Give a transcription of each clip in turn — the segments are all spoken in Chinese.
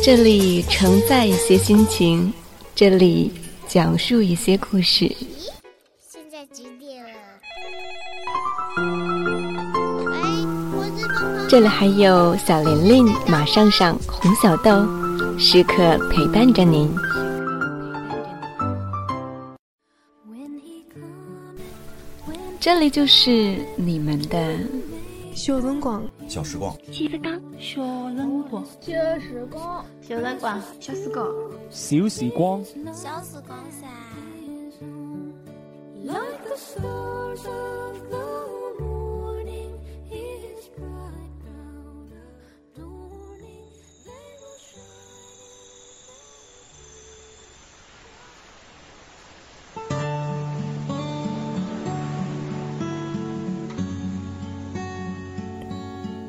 这里承载一些心情，这里讲述一些故事。现在几点了？这里还有小玲玲、马上上、红小豆，时刻陪伴着您。这里就是你们的小辰光，小时光，记得刚小辰光，小时光，小辰光，小时光，小时光，小时光噻。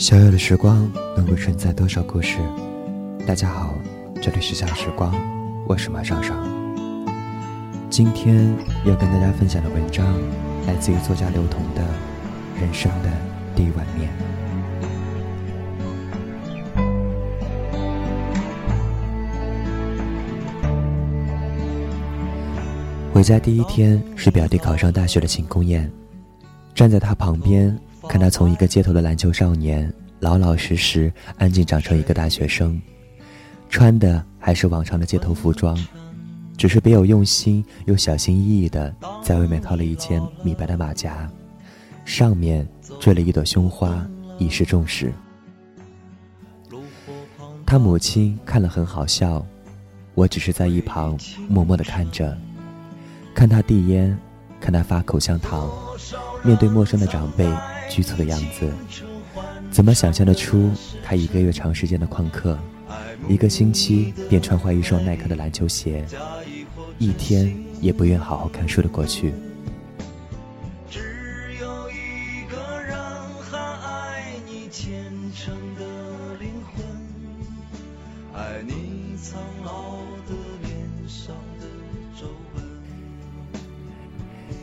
小小的时光能够承载多少故事？大家好，这里是小时光，我是马上上。今天要跟大家分享的文章来自于作家刘同的《人生的第一碗面》。回家第一天是表弟考上大学的庆功宴，站在他旁边。看他从一个街头的篮球少年，老老实实、安静长成一个大学生，穿的还是往常的街头服装，只是别有用心又小心翼翼的在外面套了一件米白的马甲，上面缀了一朵胸花，以示重视。他母亲看了很好笑，我只是在一旁默默的看着，看他递烟，看他发口香糖，面对陌生的长辈。局促的样子，怎么想象得出他一个月长时间的旷课，一个星期便穿坏一双耐克的篮球鞋，一天也不愿好好看书的过去。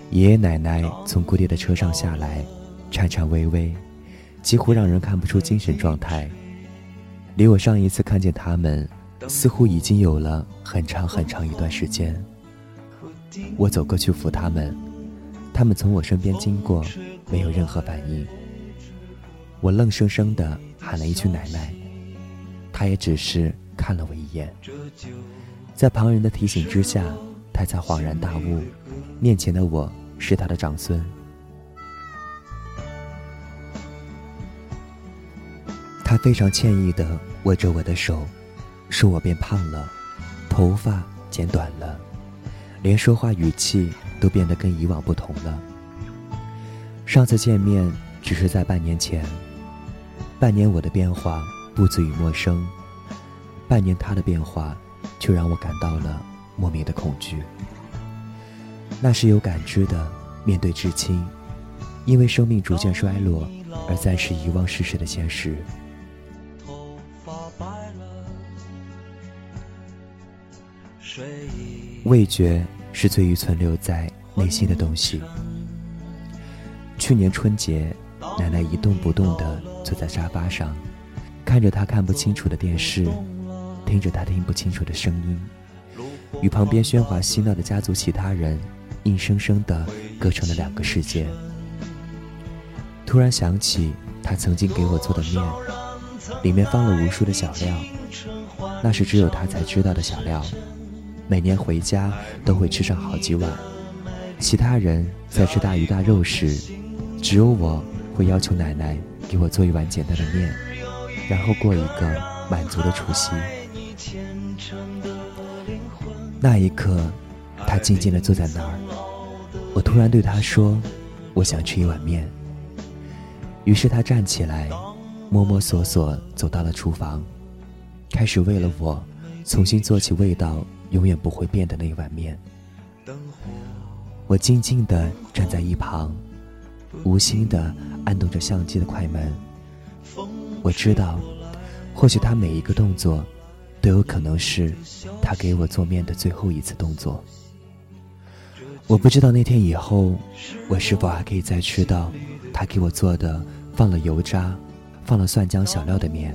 爷爷奶奶从姑爹的车上下来。颤颤巍巍，几乎让人看不出精神状态。离我上一次看见他们，似乎已经有了很长很长一段时间。我走过去扶他们，他们从我身边经过，没有任何反应。我愣生生的喊了一句“奶奶”，他也只是看了我一眼。在旁人的提醒之下，他才恍然大悟，面前的我是他的长孙。他非常歉意地握着我的手，说我变胖了，头发剪短了，连说话语气都变得跟以往不同了。上次见面只是在半年前，半年我的变化不足以陌生，半年他的变化却让我感到了莫名的恐惧。那是有感知的，面对至亲，因为生命逐渐衰落而暂时遗忘世事的现实。味觉是最易存留在内心的东西。去年春节，奶奶一动不动地坐在沙发上，看着她看不清楚的电视，听着她听不清楚的声音，与旁边喧哗嬉闹的家族其他人，硬生生地隔成了两个世界。突然想起她曾经给我做的面，里面放了无数的小料，那是只有她才知道的小料。每年回家都会吃上好几碗，其他人在吃大鱼大肉时，只有我会要求奶奶给我做一碗简单的面，然后过一个满足的除夕。那一刻，他静静地坐在那儿，我突然对他说：“我想吃一碗面。”于是他站起来，摸摸索索走到了厨房，开始为了我重新做起味道。永远不会变的那碗面。我静静地站在一旁，无心地按动着相机的快门。我知道，或许他每一个动作，都有可能是他给我做面的最后一次动作。我不知道那天以后，我是否还可以再吃到他给我做的放了油渣、放了蒜姜小料的面。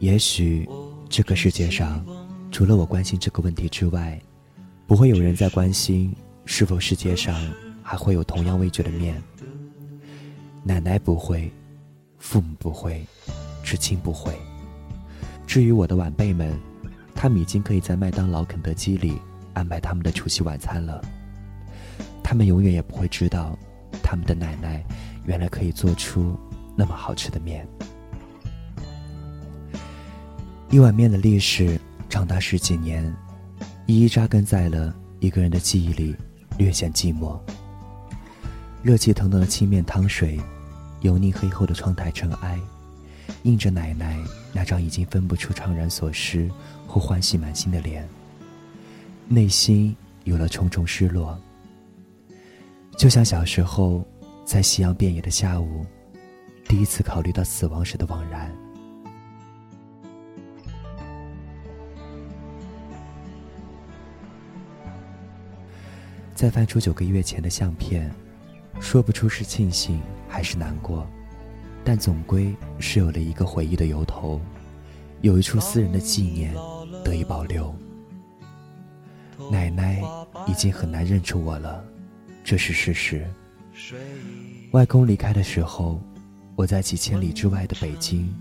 也许，这个世界上，除了我关心这个问题之外，不会有人在关心是否世界上还会有同样味觉的面。奶奶不会，父母不会，至亲不会。至于我的晚辈们，他们已经可以在麦当劳、肯德基里安排他们的除夕晚餐了。他们永远也不会知道，他们的奶奶原来可以做出那么好吃的面。一碗面的历史长达十几年，一一扎根在了一个人的记忆里，略显寂寞。热气腾腾的沏面汤水，油腻黑厚的窗台尘埃，映着奶奶那张已经分不出怅然所失或欢喜满心的脸，内心有了重重失落。就像小时候，在夕阳遍野的下午，第一次考虑到死亡时的惘然。再翻出九个月前的相片，说不出是庆幸还是难过，但总归是有了一个回忆的由头，有一处私人的纪念得以保留。奶奶已经很难认出我了，这是事实。外公离开的时候，我在几千里之外的北京，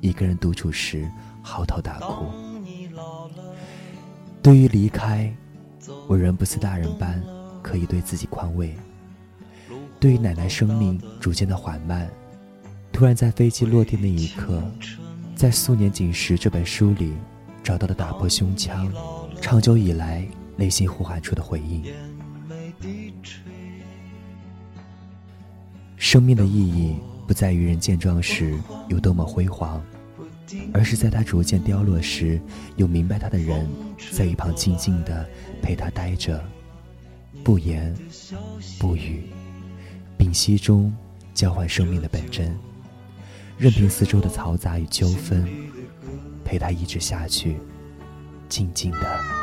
一个人独处时嚎啕大哭。对于离开。我仍不似大人般可以对自己宽慰。对于奶奶生命逐渐的缓慢，突然在飞机落地那一刻，在《素年锦时》这本书里找到了打破胸腔、长久以来内心呼喊出的回应。生命的意义不在于人健壮时有多么辉煌，而是在他逐渐凋落时，有明白他的人在一旁静静的。陪他待着，不言不语，屏息中交换生命的本真，任凭四周的嘈杂与纠纷，陪他一直下去，静静的。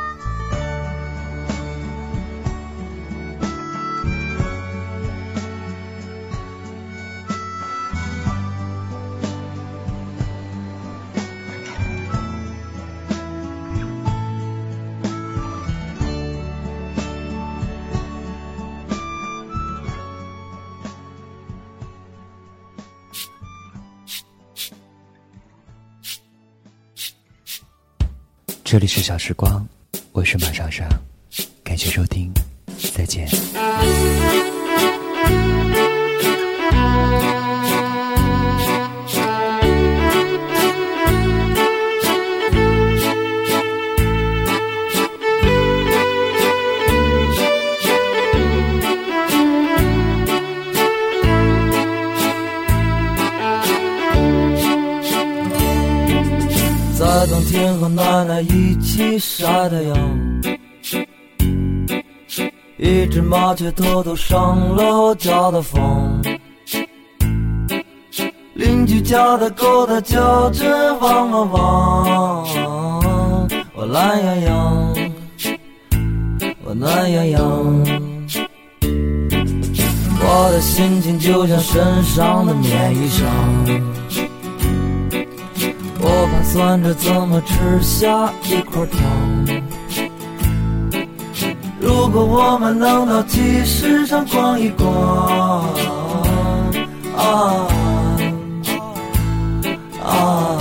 这里是小时光，我是马莎莎，感谢收听，再见。和奶奶一起晒太阳，一只麻雀偷偷上了我家的房，邻居家的狗它叫着汪汪汪，我懒洋洋，我懒洋洋，我的心情就像身上的棉衣裳。算着怎么吃下一块糖。如果我们能到集市上逛一逛，啊啊！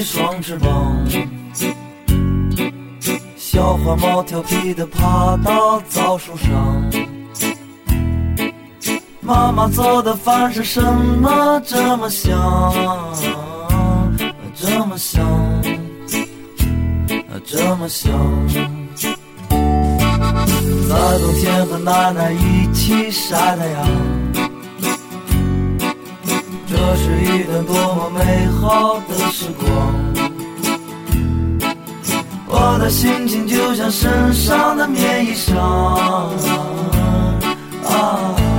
双翅膀。小花猫调皮地爬到枣树上。妈妈做的饭是什么这么香？这么香，这么香。在冬天和奶奶一起晒太阳，这是一段多么美好的时光。我的心情就像身上的棉衣裳。啊。